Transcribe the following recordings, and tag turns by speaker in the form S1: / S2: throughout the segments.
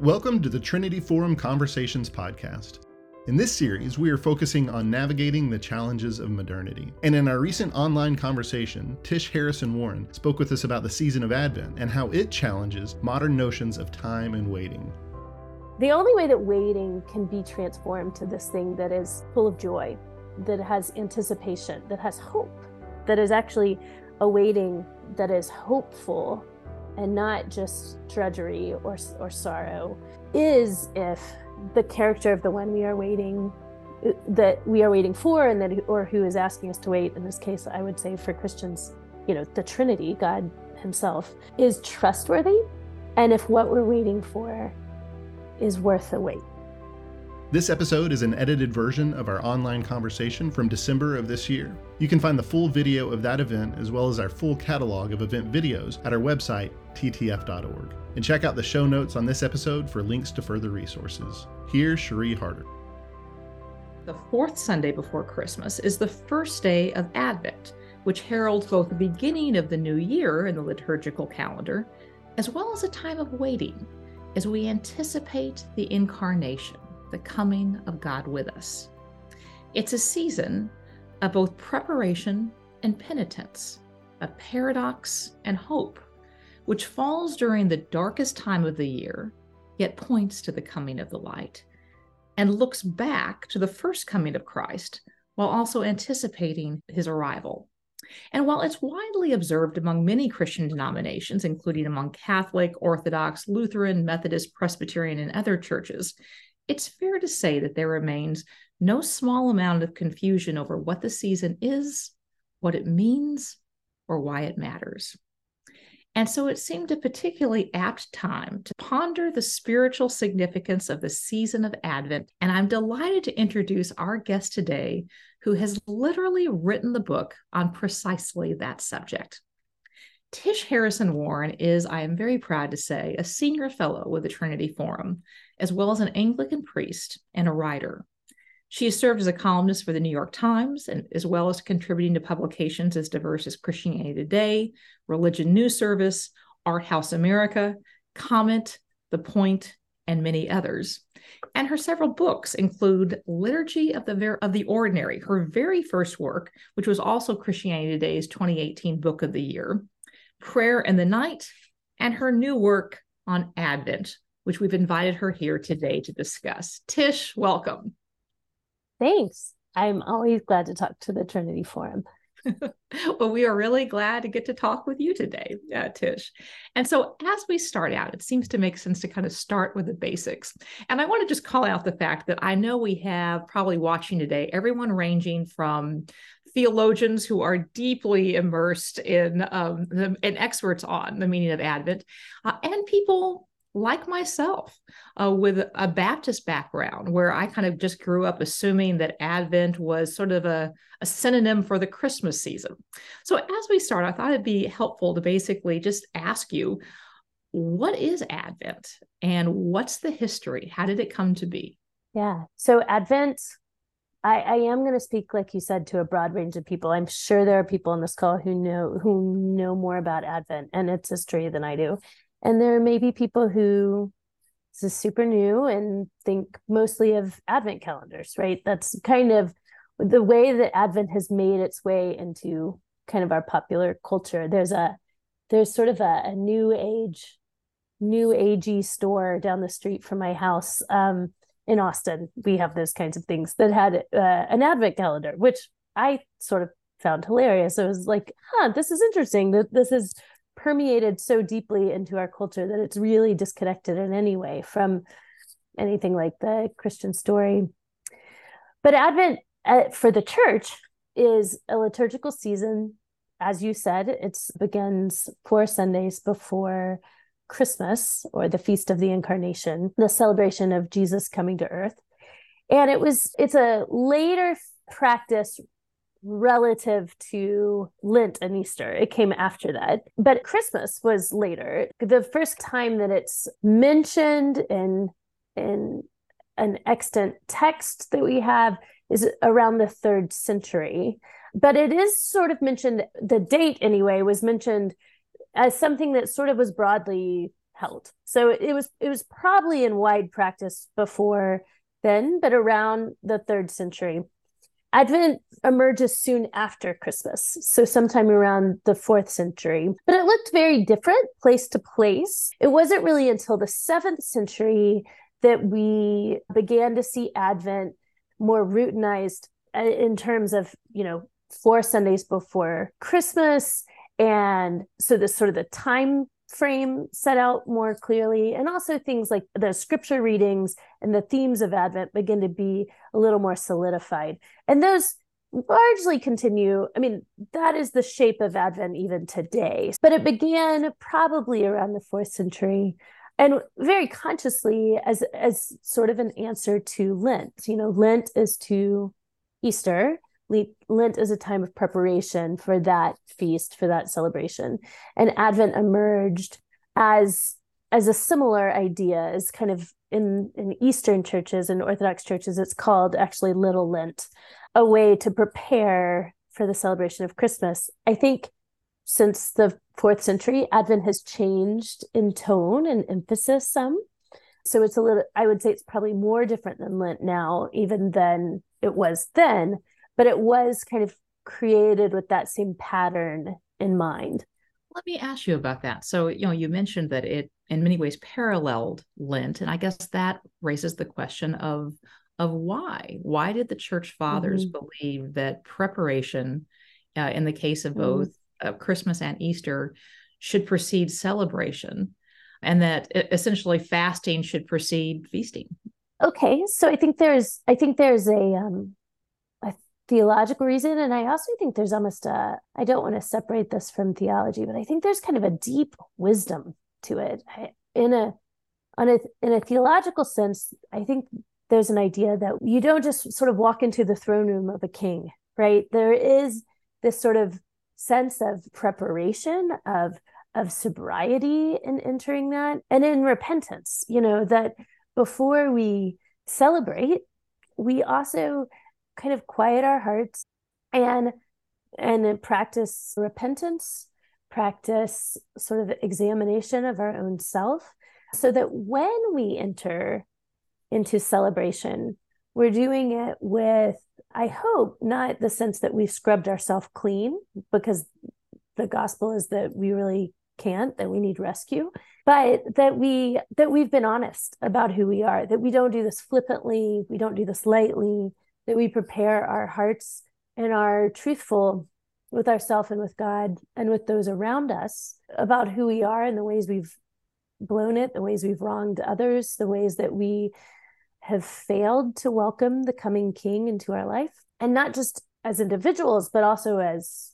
S1: Welcome to the Trinity Forum Conversations podcast. In this series, we are focusing on navigating the challenges of modernity. And in our recent online conversation, Tish Harrison Warren spoke with us about the season of Advent and how it challenges modern notions of time and waiting.
S2: The only way that waiting can be transformed to this thing that is full of joy, that has anticipation, that has hope, that is actually awaiting, that is hopeful and not just drudgery or, or sorrow is if the character of the one we are waiting uh, that we are waiting for and that or who is asking us to wait in this case i would say for christians you know the trinity god himself is trustworthy. And if what we're waiting for is worth the wait
S1: this episode is an edited version of our online conversation from December of this year. You can find the full video of that event as well as our full catalog of event videos at our website, ttf.org. And check out the show notes on this episode for links to further resources. Here's Cherie Harder.
S3: The fourth Sunday before Christmas is the first day of Advent, which heralds both the beginning of the new year in the liturgical calendar, as well as a time of waiting as we anticipate the incarnation the coming of God with us. It's a season of both preparation and penitence, a paradox and hope, which falls during the darkest time of the year, yet points to the coming of the light, and looks back to the first coming of Christ while also anticipating his arrival. And while it's widely observed among many Christian denominations, including among Catholic, Orthodox, Lutheran, Methodist, Presbyterian, and other churches, it's fair to say that there remains no small amount of confusion over what the season is, what it means, or why it matters. And so it seemed a particularly apt time to ponder the spiritual significance of the season of Advent. And I'm delighted to introduce our guest today, who has literally written the book on precisely that subject. Tish Harrison Warren is, I am very proud to say, a senior fellow with the Trinity Forum, as well as an Anglican priest and a writer. She has served as a columnist for the New York Times, and as well as contributing to publications as diverse as Christianity Today, Religion News Service, Art House America, Comment, The Point, and many others. And her several books include Liturgy of the Ver- of the Ordinary, her very first work, which was also Christianity Today's 2018 Book of the Year, Prayer in the Night, and her new work on Advent, which we've invited her here today to discuss. Tish, welcome.
S2: Thanks. I'm always glad to talk to the Trinity Forum.
S3: well, we are really glad to get to talk with you today, uh, Tish. And so, as we start out, it seems to make sense to kind of start with the basics. And I want to just call out the fact that I know we have probably watching today everyone ranging from theologians who are deeply immersed in um, the, and experts on the meaning of Advent, uh, and people like myself uh, with a Baptist background, where I kind of just grew up assuming that Advent was sort of a, a synonym for the Christmas season. So, as we start, I thought it'd be helpful to basically just ask you what is Advent and what's the history? How did it come to be?
S2: Yeah. So, Advent I, I am going to speak, like you said, to a broad range of people. I'm sure there are people on this call who know who know more about Advent and its history than I do, and there may be people who this is super new and think mostly of Advent calendars. Right? That's kind of the way that Advent has made its way into kind of our popular culture. There's a there's sort of a, a new age, new agey store down the street from my house. Um, in Austin, we have those kinds of things that had uh, an advent calendar, which I sort of found hilarious. It was like, huh, this is interesting. This is permeated so deeply into our culture that it's really disconnected in any way from anything like the Christian story. But Advent uh, for the church is a liturgical season. As you said, it begins four Sundays before Christmas or the Feast of the Incarnation, the celebration of Jesus coming to earth. And it was, it's a later practice relative to Lent and Easter. It came after that. But Christmas was later. The first time that it's mentioned in in an extant text that we have is around the third century. But it is sort of mentioned, the date anyway, was mentioned as something that sort of was broadly held. So it was it was probably in wide practice before then, but around the third century. Advent emerges soon after Christmas, so sometime around the fourth century. But it looked very different place to place. It wasn't really until the seventh century that we began to see Advent more routinized uh, in terms of, you know, four Sundays before Christmas. And so this sort of the time frame set out more clearly and also things like the scripture readings and the themes of advent begin to be a little more solidified. And those largely continue i mean that is the shape of advent even today. But it began probably around the 4th century and very consciously as as sort of an answer to lent. You know lent is to easter Lent is a time of preparation for that feast, for that celebration. And Advent emerged as as a similar idea, as kind of in, in Eastern churches and Orthodox churches, it's called actually Little Lent, a way to prepare for the celebration of Christmas. I think since the fourth century, Advent has changed in tone and emphasis some. So it's a little, I would say it's probably more different than Lent now, even than it was then but it was kind of created with that same pattern in mind.
S3: Let me ask you about that. So, you know, you mentioned that it in many ways paralleled Lent, and I guess that raises the question of of why. Why did the church fathers mm-hmm. believe that preparation, uh, in the case of mm-hmm. both uh, Christmas and Easter, should precede celebration, and that essentially fasting should precede feasting?
S2: Okay, so I think there's I think there's a um, theological reason. And I also think there's almost a, I don't want to separate this from theology, but I think there's kind of a deep wisdom to it. in a, on a, in a theological sense, I think there's an idea that you don't just sort of walk into the throne room of a king, right? There is this sort of sense of preparation, of, of sobriety in entering that, and in repentance, you know, that before we celebrate, we also kind of quiet our hearts and and practice repentance practice sort of examination of our own self so that when we enter into celebration we're doing it with i hope not the sense that we've scrubbed ourselves clean because the gospel is that we really can't that we need rescue but that we that we've been honest about who we are that we don't do this flippantly we don't do this lightly that we prepare our hearts and are truthful with ourselves and with God and with those around us about who we are and the ways we've blown it, the ways we've wronged others, the ways that we have failed to welcome the coming king into our life. And not just as individuals, but also as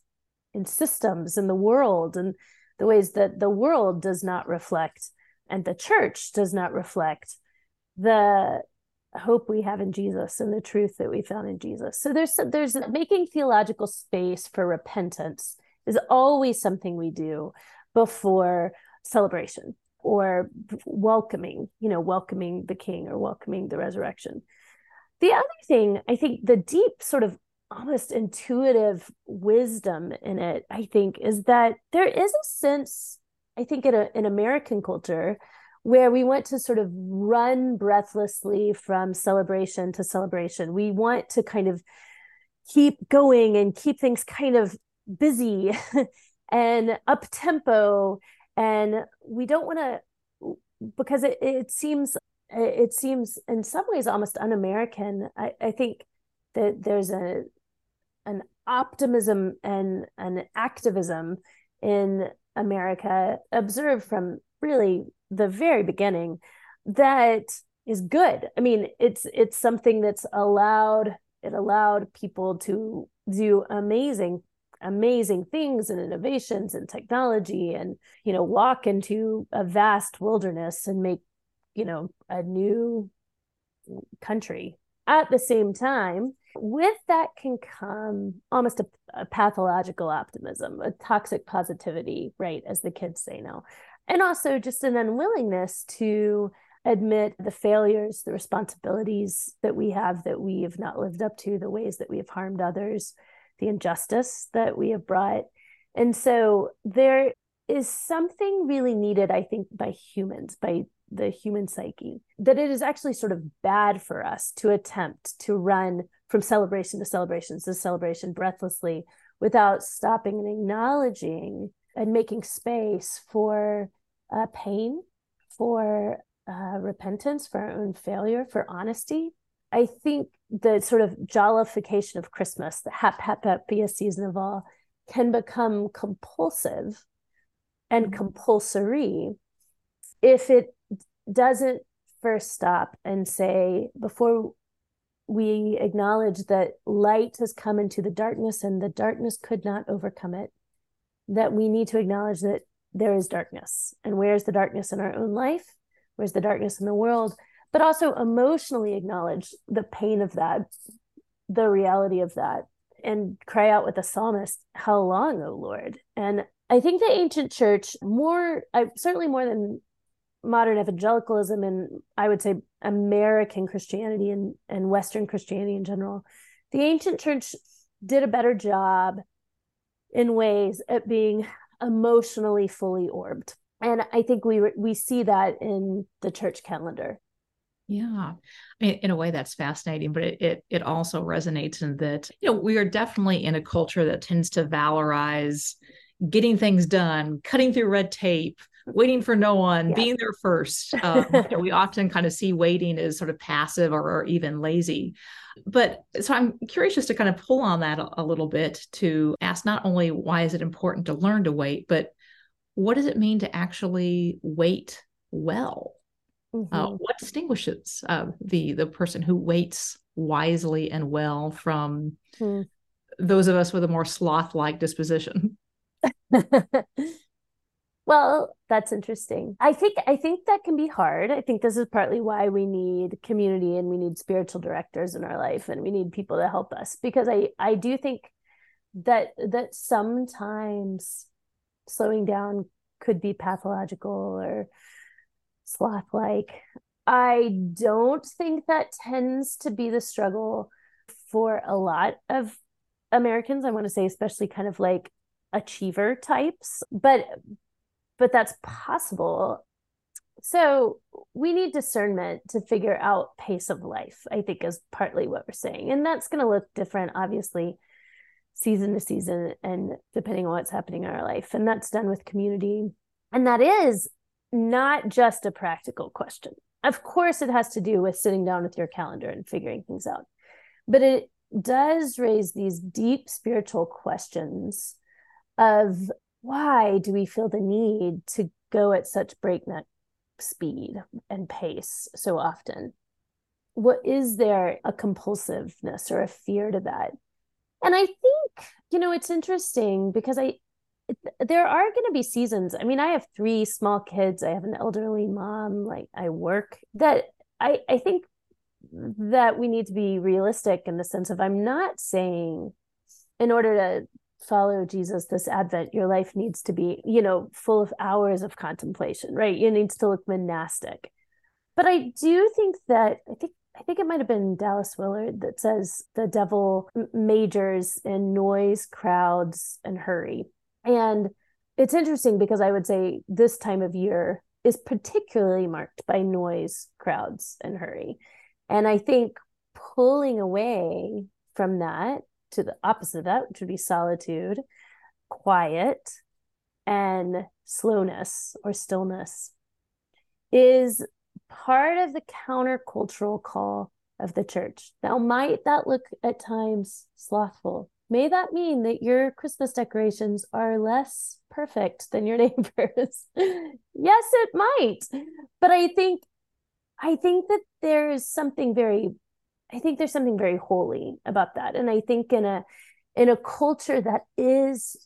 S2: in systems in the world and the ways that the world does not reflect and the church does not reflect the hope we have in Jesus and the truth that we found in Jesus. So there's there's making theological space for repentance is always something we do before celebration or welcoming, you know, welcoming the king or welcoming the resurrection. The other thing, I think the deep sort of almost intuitive wisdom in it, I think, is that there is a sense, I think, in, a, in American culture where we want to sort of run breathlessly from celebration to celebration. We want to kind of keep going and keep things kind of busy and up tempo. And we don't want to, because it, it seems it seems in some ways almost un-American. I, I think that there's a an optimism and an activism in America observed from really the very beginning that is good. I mean, it's it's something that's allowed it allowed people to do amazing amazing things and innovations and technology and you know walk into a vast wilderness and make you know a new country at the same time with that can come almost a, a pathological optimism a toxic positivity right as the kids say now and also just an unwillingness to admit the failures, the responsibilities that we have that we have not lived up to, the ways that we have harmed others, the injustice that we have brought. And so there is something really needed, I think, by humans, by the human psyche, that it is actually sort of bad for us to attempt to run from celebration to celebration to celebration breathlessly without stopping and acknowledging and making space for uh, pain, for uh, repentance, for our own failure, for honesty. I think the sort of jollification of Christmas, the hap hap hap be a season of all, can become compulsive and mm-hmm. compulsory if it doesn't first stop and say before we acknowledge that light has come into the darkness and the darkness could not overcome it that we need to acknowledge that there is darkness. And where's the darkness in our own life? Where's the darkness in the world? But also emotionally acknowledge the pain of that the reality of that and cry out with the psalmist how long o lord? And i think the ancient church more I, certainly more than modern evangelicalism and I would say American Christianity and, and Western Christianity in general, the ancient church did a better job in ways at being emotionally fully orbed. And I think we we see that in the church calendar.
S3: Yeah, in a way that's fascinating, but it, it it also resonates in that you know we are definitely in a culture that tends to valorize getting things done, cutting through red tape, waiting for no one, yeah. being there first. Um, you know, we often kind of see waiting as sort of passive or, or, even lazy. But so I'm curious just to kind of pull on that a, a little bit to ask not only why is it important to learn to wait, but what does it mean to actually wait well? Uh, mm-hmm. Uh, what distinguishes uh, the the person who waits wisely and well from mm. those of us with a more sloth like disposition?
S2: Well, that's interesting. I think I think that can be hard. I think this is partly why we need community and we need spiritual directors in our life and we need people to help us because I I do think that that sometimes slowing down could be pathological or sloth like. I don't think that tends to be the struggle for a lot of Americans. I want to say especially kind of like achiever types but but that's possible. So we need discernment to figure out pace of life i think is partly what we're saying and that's going to look different obviously season to season and depending on what's happening in our life and that's done with community. And that is not just a practical question. Of course it has to do with sitting down with your calendar and figuring things out but it does raise these deep spiritual questions of why do we feel the need to go at such breakneck speed and pace so often? What is there a compulsiveness or a fear to that? And I think, you know, it's interesting because I, there are going to be seasons. I mean, I have three small kids. I have an elderly mom. Like I work. That I I think that we need to be realistic in the sense of I'm not saying in order to follow Jesus this Advent, your life needs to be, you know, full of hours of contemplation, right? It needs to look monastic. But I do think that I think I think it might have been Dallas Willard that says the devil majors in noise, crowds, and hurry. And it's interesting because I would say this time of year is particularly marked by noise, crowds, and hurry. And I think pulling away from that to the opposite of that, which would be solitude, quiet, and slowness or stillness, is part of the countercultural call of the church. Now, might that look at times slothful? May that mean that your Christmas decorations are less perfect than your neighbors? yes, it might. But I think I think that there is something very I think there's something very holy about that. And I think in a in a culture that is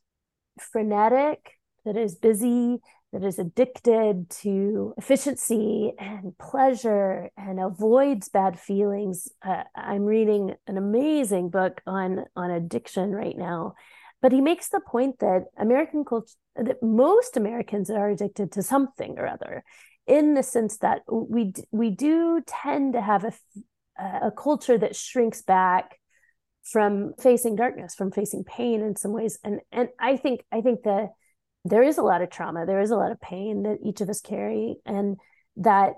S2: frenetic, that is busy, that is addicted to efficiency and pleasure and avoids bad feelings. Uh, I'm reading an amazing book on on addiction right now, but he makes the point that American culture that most Americans are addicted to something or other in the sense that we we do tend to have a Uh, a culture that shrinks back from facing darkness from facing pain in some ways. And and i think i think the there is a lot of trauma there is a lot of pain that each of us carry and that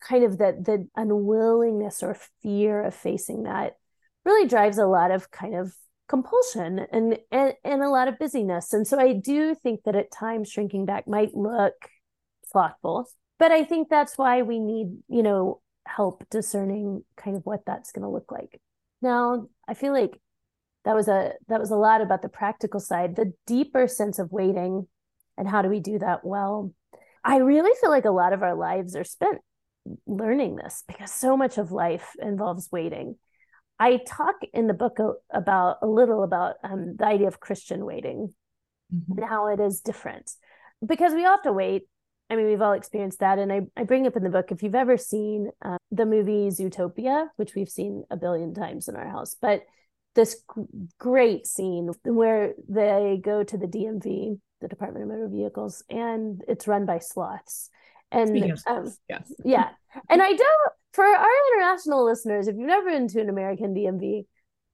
S2: kind of that the unwillingness or fear of facing that really drives a lot of kind of compulsion and, and and a lot of busyness. And so i do think that at times shrinking back might look slothful but i think that's why we need you know help discerning kind of what that's going to look like. Now i feel like that was a that was a lot about the practical side the deeper sense of waiting and how do we do that well. I really feel like a lot of our lives are spent learning this because so much of life involves waiting. I talk in the book about a little about um, the idea of christian waiting mm-hmm. and how it is different because we all have to wait I mean, we've all experienced that. And I, I bring up in the book if you've ever seen uh, the movie Zootopia, which we've seen a billion times in our house, but this great scene where they go to the DMV, the Department of Motor Vehicles, and it's run by sloths. And um, yes. yeah, and I don't for our international listeners, if you've never been to an American DMV,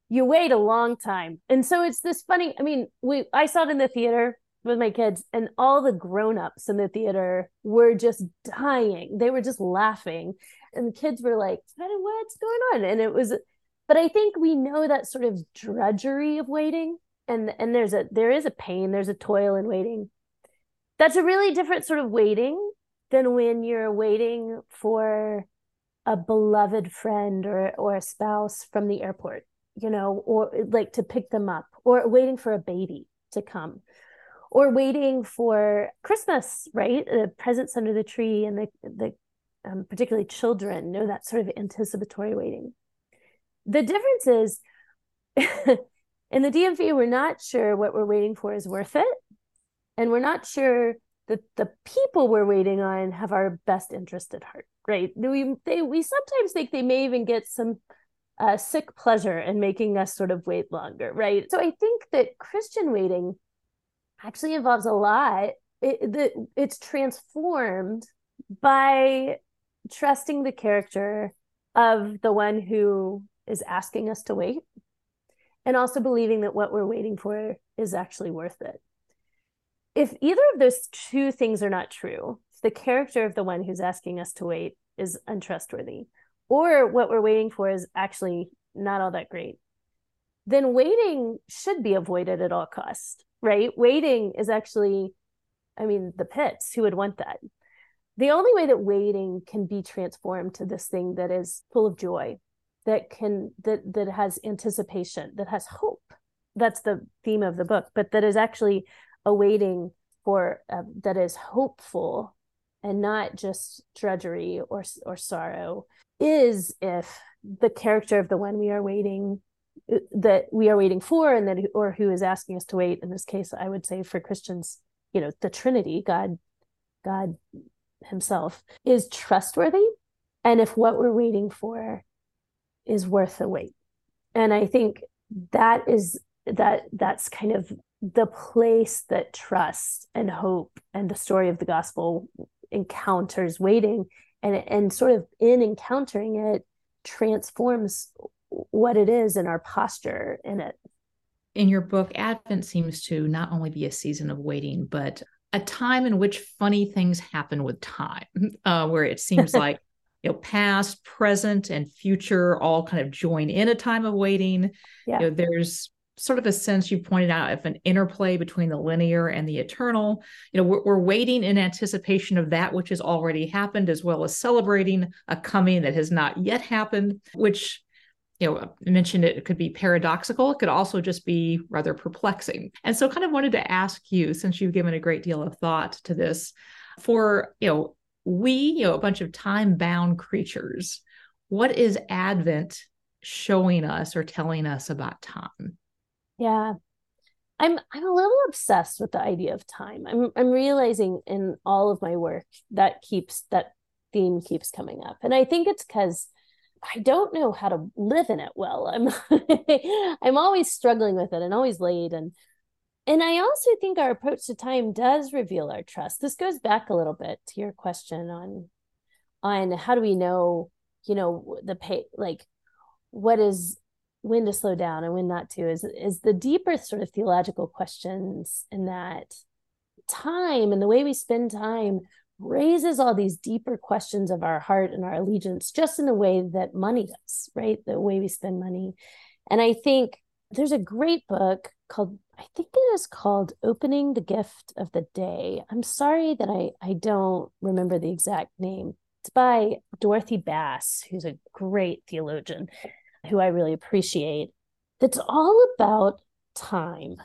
S2: you wait a long time, and so it's this funny. I mean, we I saw it in the theater with my kids, and all the grown-ups in the theater were just dying. They were just laughing, and the kids were like, "What's going on?" And it was but i think we know that sort of drudgery of waiting and and there's a there is a pain there's a toil in waiting that's a really different sort of waiting than when you're waiting for a beloved friend or or a spouse from the airport you know or like to pick them up or waiting for a baby to come or waiting for christmas right the presents under the tree and the the um, particularly children know that sort of anticipatory waiting the difference is in the DMV, we're not sure what we're waiting for is worth it. And we're not sure that the people we're waiting on have our best interest at heart, right? We, they, we sometimes think they may even get some uh, sick pleasure in making us sort of wait longer, right? So I think that Christian waiting actually involves a lot. It, the, it's transformed by trusting the character of the one who is asking us to wait and also believing that what we're waiting for is actually worth it. If either of those two things are not true, the character of the one who's asking us to wait is untrustworthy, or what we're waiting for is actually not all that great, then waiting should be avoided at all costs, right? Waiting is actually, I mean, the pits, who would want that? The only way that waiting can be transformed to this thing that is full of joy, that can that that has anticipation that has hope that's the theme of the book but that is actually awaiting for uh, that is hopeful and not just drudgery or or sorrow is if the character of the one we are waiting that we are waiting for and that or who is asking us to wait. In this case i would say for christians you know the trinity god god himself is trustworthy. And if what we're waiting for is worth the wait. And i think that is that that's kind of the place that trust and hope and the story of the gospel encounters waiting. And and sort of in encountering it transforms what it is in our posture in it.
S3: In your book advent seems to not only be a season of waiting but a time in which funny things happen with time uh, where it seems like you know past present and future all kind of join in a time of waiting. Yeah. you know there's sort of a sense you pointed out of an interplay between the linear and the eternal. You know we're, we're waiting in anticipation of that which has already happened as well as celebrating a coming that has not yet happened which you know I mentioned it, it could be paradoxical it could also just be rather perplexing and so kind of wanted to ask you since you've given a great deal of thought to this for you know we, you know, a bunch of time bound creatures, what is Advent showing us or telling us about time?
S2: Yeah. I'm I'm a little obsessed with the idea of time. I'm I'm realizing in all of my work that keeps that theme keeps coming up. And I think it's because I don't know how to live in it well. I'm I'm always struggling with it and always late and and I also think our approach to time does reveal our trust. This goes back a little bit to your question on on how do we know, you know, the pay like what is when to slow down and when not to is is the deeper sort of theological questions in that time and the way we spend time raises all these deeper questions of our heart and our allegiance just in the way that money does, right? The way we spend money. And I think there's a great book called I think it is called Opening the Gift of the Day. I'm sorry that I I don't remember the exact name. It's by Dorothy Bass, who's a great theologian who I really appreciate. That's all about time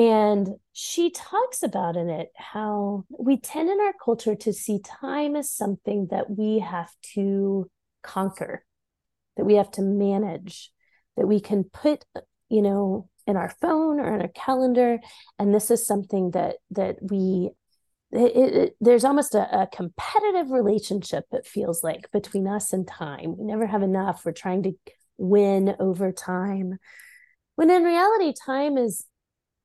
S2: and she talks about in it how we tend in our culture to see time as something that we have to conquer, that we have to manage, that we can put, you know, in our phone or in our calendar. And this is something that that we it, it, there's almost a, a, competitive relationship it feels like between us and time. We never have enough. We're trying to win over time. When in reality time is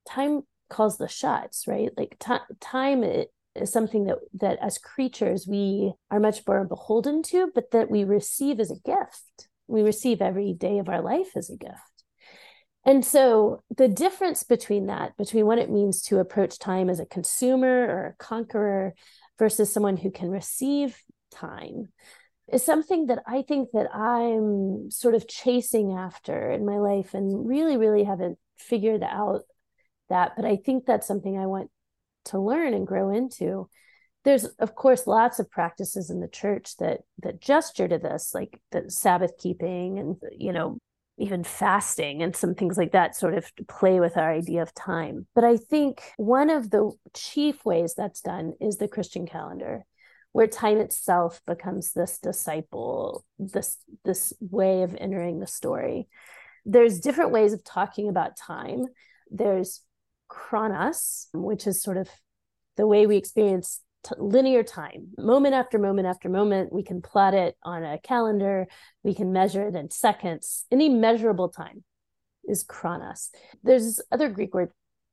S2: time calls the shots right? Like t- time is something that that as creatures we are much more beholden to but that we receive as a gift. We receive every day of our life as a gift. And so the difference between that between what it means to approach time as a consumer or a conqueror versus someone who can receive time is something that I think that I'm sort of chasing after in my life and really, really haven't figured out that but i think that's something i want to learn and grow into. There's of course lots of practices in the church that that gesture to this like the sabbath keeping and you know even fasting and some things like that sort of play with our idea of time. But i think one of the chief ways that's done is the christian calendar where time itself becomes this disciple this this way of entering the story. There's different ways of talking about time. There's chronos, which is sort of the way we experience t- linear time, moment after moment after moment. We can plot it on a calendar, we can measure it in seconds. Any measurable time is chronos. There's this other Greek word,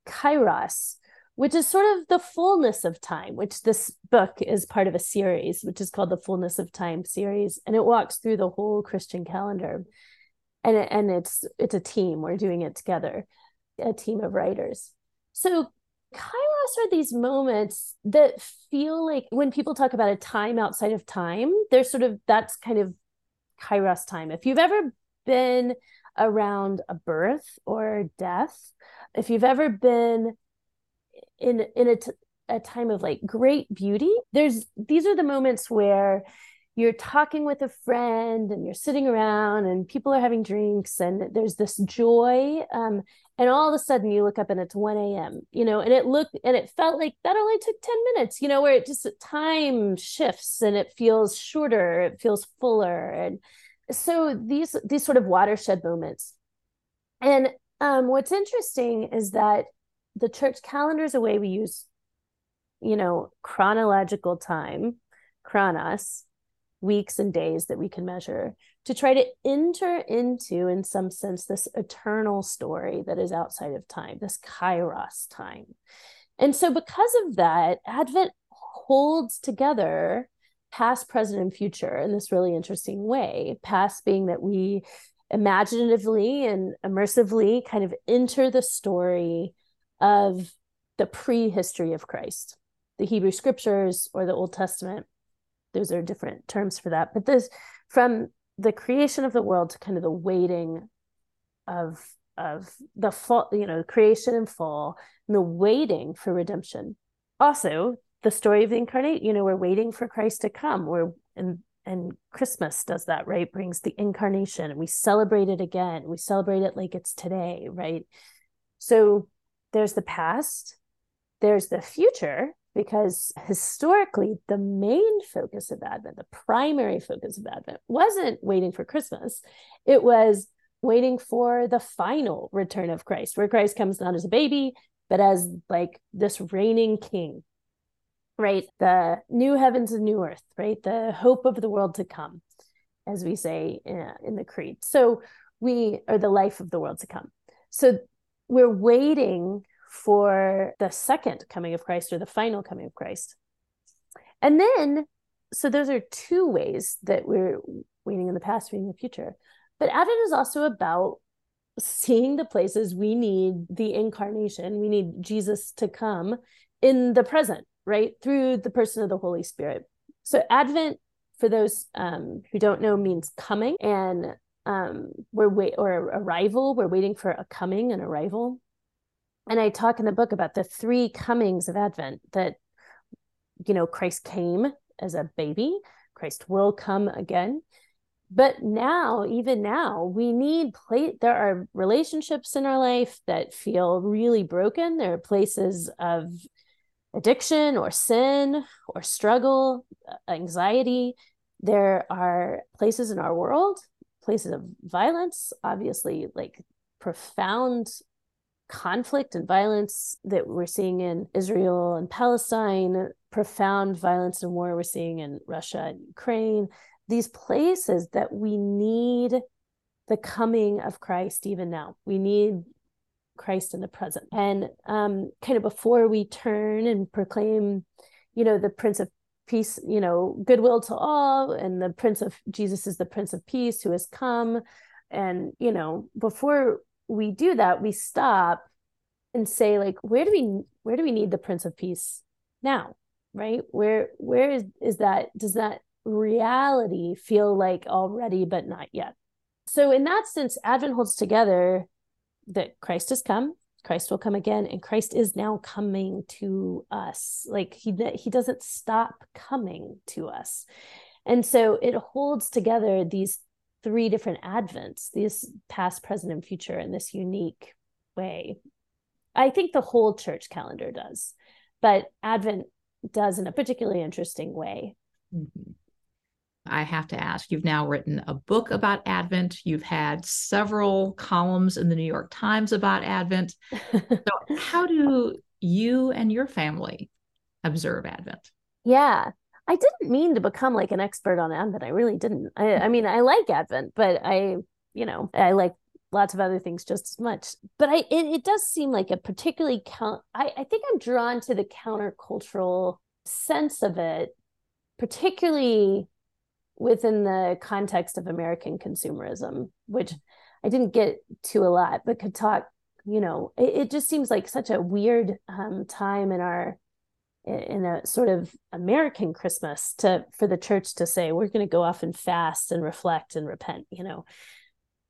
S2: kairos, which is sort of the fullness of time, which this book is part of a series, which is called the Fullness of Time series. And it walks through the whole Christian calendar. And, and it's it's a team. We're doing it together, a team of writers. So kairos are these moments that feel like when people talk about a time outside of time, they're sort of that's kind of kairos time. If you've ever been around a birth or death, if you've ever been in in a, t- a time of like great beauty, there's these are the moments where you're talking with a friend and you're sitting around and people are having drinks and there's this joy um, and all of a sudden you look up and it's 1 a.m you know and it looked and it felt like that only took 10 minutes you know where it just time shifts and it feels shorter it feels fuller and so these these sort of watershed moments. And um, what's interesting is that the church calendar is a way we use you know chronological time chronos weeks and days that we can measure to try to enter into, in some sense, this eternal story that is outside of time, this kairos time. And so, because of that, Advent holds together past, present, and future in this really interesting way. Past being that we imaginatively and immersively kind of enter the story of the prehistory of Christ, the Hebrew scriptures or the Old Testament those are different terms for that. But this from the creation of the world to kind of the waiting of of the fall you know creation and fall and the waiting for redemption. Also the story of the incarnate you know we're waiting for christ to come. We're and and christmas does that right? Brings the incarnation and we celebrate it again. We celebrate it like it's today right? So there's the past there's the future because historically the main focus of advent the primary focus of advent wasn't waiting for christmas. It was waiting for the final return of christ where christ comes not as a baby but as like this reigning king. Right? The new heavens and new earth right? The hope of the world to come as we say in, in the creed. So we are the life of the world to come. So we're waiting for the second coming of Christ or the final coming of Christ. And then, so those are two ways that we're waiting in the past, waiting in the future. But Advent is also about seeing the places we need the incarnation, we need Jesus to come in the present, right? Through the person of the Holy Spirit. So Advent, for those um, who don't know, means coming, and um, we're wait or arrival. We're waiting for a coming and arrival. And I talk in the book about the three comings of Advent that, you know, Christ came as a baby, Christ will come again. But now, even now, we need play. There are relationships in our life that feel really broken. There are places of addiction or sin or struggle, uh, anxiety. There are places in our world, places of violence, obviously, like profound conflict and violence that we're seeing in Israel and Palestine, profound violence and war we're seeing in Russia and Ukraine, these places that we need the coming of Christ even now. We need Christ in the present. And um, kind of before we turn and proclaim, you know, the Prince of Peace, you know, goodwill to all, and the Prince of Jesus is the Prince of Peace who has come. And, you know, before we do that, we stop and say, like, where do we where do we need the Prince of Peace now? Right? Where where is is that does that reality feel like already but not yet? So in that sense, Advent holds together that Christ has come, Christ will come again, and Christ is now coming to us. Like he he doesn't stop coming to us, and so it holds together these three different advents, these past, present, and future, in this unique way. I think the whole church calendar does, but Advent does in a particularly interesting way.
S3: Mm-hmm. I have to ask you've now written a book about Advent. You've had several columns in the New York Times about Advent. so, how do you and your family observe Advent?
S2: Yeah, I didn't mean to become like an expert on Advent. I really didn't. I, I mean, I like Advent, but I, you know, I like lots of other things just as much. But I, it, it does seem like a particularly count. I, I think I'm drawn to the countercultural sense of it, particularly within the context of American consumerism, which I didn't get to a lot, but could talk. You know, it, it just seems like such a weird um, time in our in a sort of American Christmas to for the church to say we're going to go off and fast and reflect and repent. You know,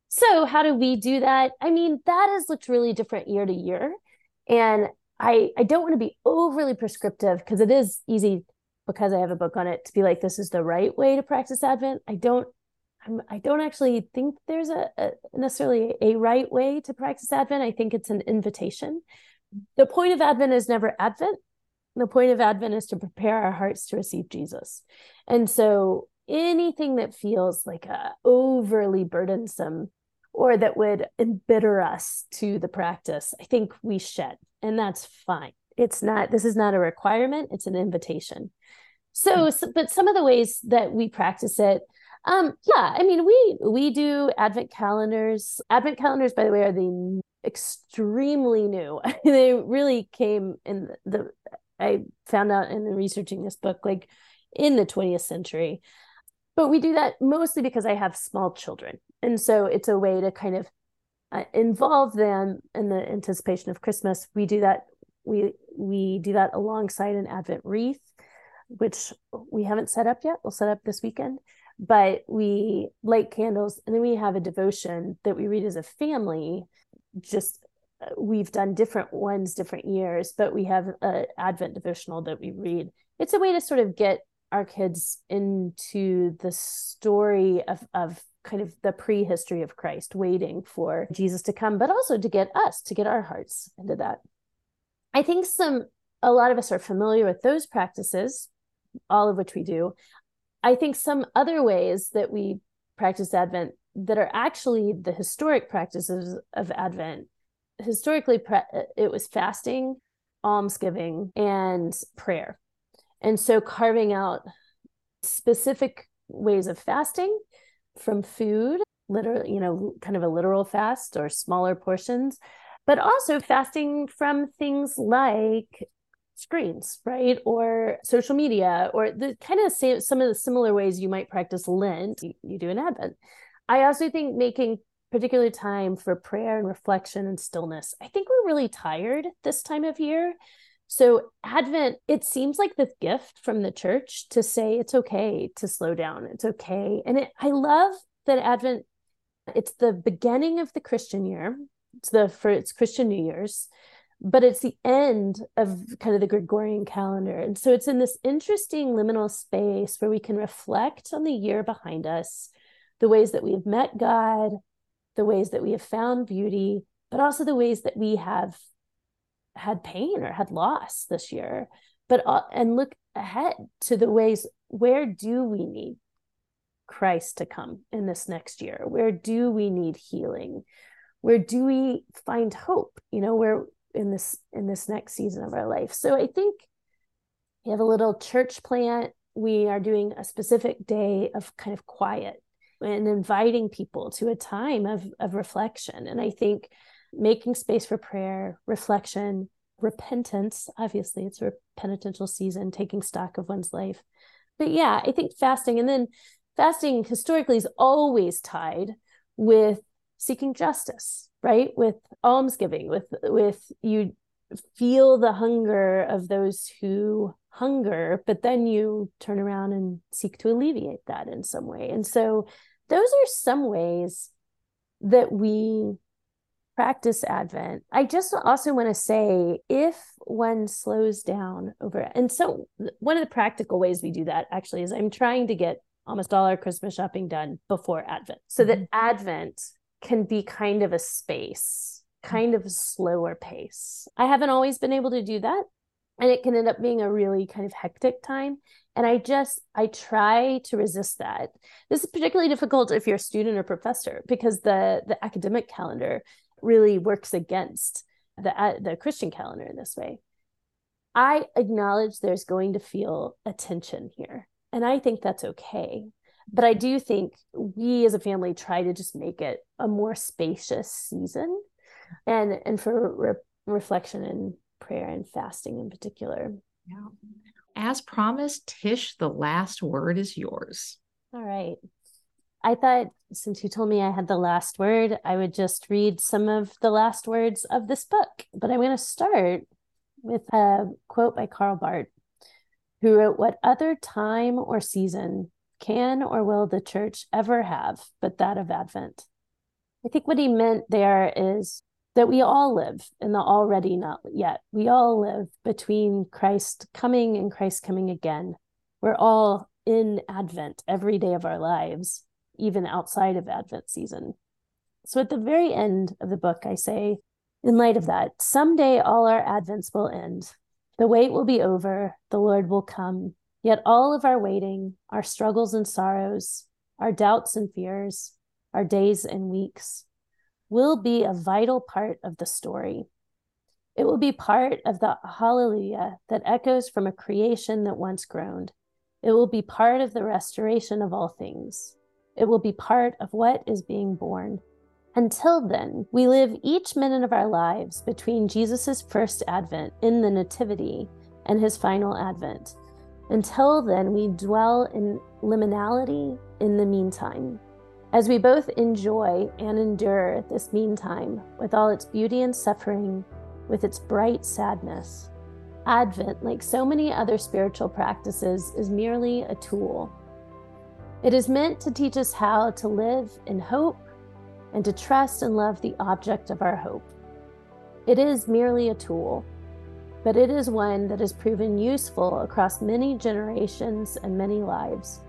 S2: so how do we do that? I mean, that has looked really different year to year, and I I don't want to be overly prescriptive because it is easy because I have a book on it to be like, this is the right way to practice Advent. I don't, I'm, I don't actually think there's a, a necessarily a right way to practice Advent. I think it's an invitation. The point of Advent is never Advent. The point of Advent is to prepare our hearts to receive Jesus. And so anything that feels like a overly burdensome or that would embitter us to the practice, I think we shed, and that's fine. It's not, this is not a requirement, it's an invitation. So, so, but some of the ways that we practice it, um, yeah, I mean, we we do advent calendars. Advent calendars, by the way, are the extremely new. they really came in the. I found out in researching this book, like in the 20th century. But we do that mostly because I have small children, and so it's a way to kind of uh, involve them in the anticipation of Christmas. We do that. We we do that alongside an Advent wreath which we haven't set up yet. We'll set up this weekend. But we light candles and then we have a devotion that we read as a family. Just we've done different ones different years, but we have an Advent devotional that we read. It's a way to sort of get our kids into the story of, of kind of the prehistory of Christ, waiting for Jesus to come, but also to get us, to get our hearts into that. I think some a lot of us are familiar with those practices all of which we do. I think some other ways that we practice Advent that are actually the historic practices of Advent. Historically, it was fasting, almsgiving, and prayer. And so carving out specific ways of fasting from food, literally, you know, kind of a literal fast or smaller portions, but also fasting from things like screens, right? Or social media, or the kind of same, some of the similar ways you might practice Lent, you, you do an Advent. I also think making particular time for prayer and reflection and stillness. I think we're really tired this time of year. So, Advent, it seems like this gift from the church to say it's okay to slow down. It's okay. And it, I love that Advent, it's the beginning of the Christian year. It's the for it's Christian New Year's, but it's the end of kind of the Gregorian calendar. And so it's in this interesting liminal space where we can reflect on the year behind us, the ways that we have met God, the ways that we have found beauty, but also the ways that we have had pain or had loss this year. But uh, and look ahead to the ways where do we need christ to come in this next year? Where do we need healing? Where do we find hope you know where in this in this next season of our life? So i think we have a little church plant. We are doing a specific day of kind of quiet and inviting people to a time of of reflection and i think making space for prayer, reflection, repentance. Obviously, it's a penitential season, taking stock of one's life. But yeah, I think fasting, and then fasting historically is always tied with seeking justice, right? With almsgiving, with with you feel the hunger of those who hunger, but then you turn around and seek to alleviate that in some way. And so those are some ways that we practice Advent. I just also want to say if one slows down over, and so one of the practical ways we do that actually is I'm trying to get almost all our Christmas shopping done before Advent so that mm-hmm. Advent can be kind of a space, kind of a slower pace. I haven't always been able to do that. And it can end up being a really kind of hectic time. And I just, I try to resist that. This is particularly difficult if you're a student or professor because the the academic calendar really works against the uh, the Christian calendar in this way. I acknowledge there's going to feel a tension here, and I think that's okay. But I do think we as a family try to just make it a more spacious season, and and for re- reflection and prayer and fasting in particular.
S3: Yeah. As promised, Tish, the last word is yours.
S2: All right. I thought since you told me I had the last word, I would just read some of the last words of this book. But I'm going to start with a quote by Karl Barth, who wrote, What other time or season can or will the church ever have but that of Advent? I think what he meant there is that we all live in the already not yet. We all live between Christ coming and Christ coming again. We're all in Advent every day of our lives even outside of Advent season. So at the very end of the book, I say, in light of that, someday all our Advents will end. The wait will be over, the Lord will come. Yet all of our waiting, our struggles and sorrows, our doubts and fears, our days and weeks, will be a vital part of the story. It will be part of the hallelujah that echoes from a creation that once groaned. It will be part of the restoration of all things. It will be part of what is being born. Until then, we live each minute of our lives between Jesus' first advent in the Nativity and his final advent. Until then, we dwell in liminality in the meantime. As we both enjoy and endure this meantime with all its beauty and suffering, with its bright sadness, Advent, like so many other spiritual practices, is merely a tool it is meant to teach us how to live in hope and to trust and love the object of our hope. It is merely a tool, but it is one that has proven useful across many generations and many lives.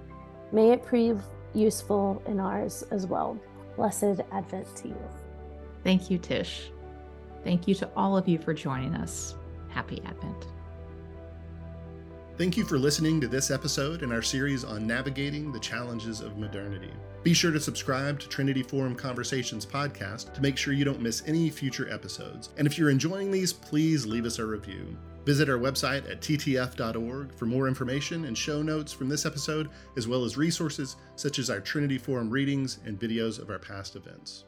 S2: May it prove useful in ours as well. Blessed Advent to you.
S3: Thank you, Tish. Thank you to all of you for joining us. Happy Advent.
S1: Thank you for listening to this episode in our series on navigating the challenges of modernity. Be sure to subscribe to Trinity Forum Conversations podcast to make sure you don't miss any future episodes. And if you're enjoying these, please leave us a review. Visit our website at ttf.org for more information and show notes from this episode, as well as resources such as our Trinity Forum readings and videos of our past events.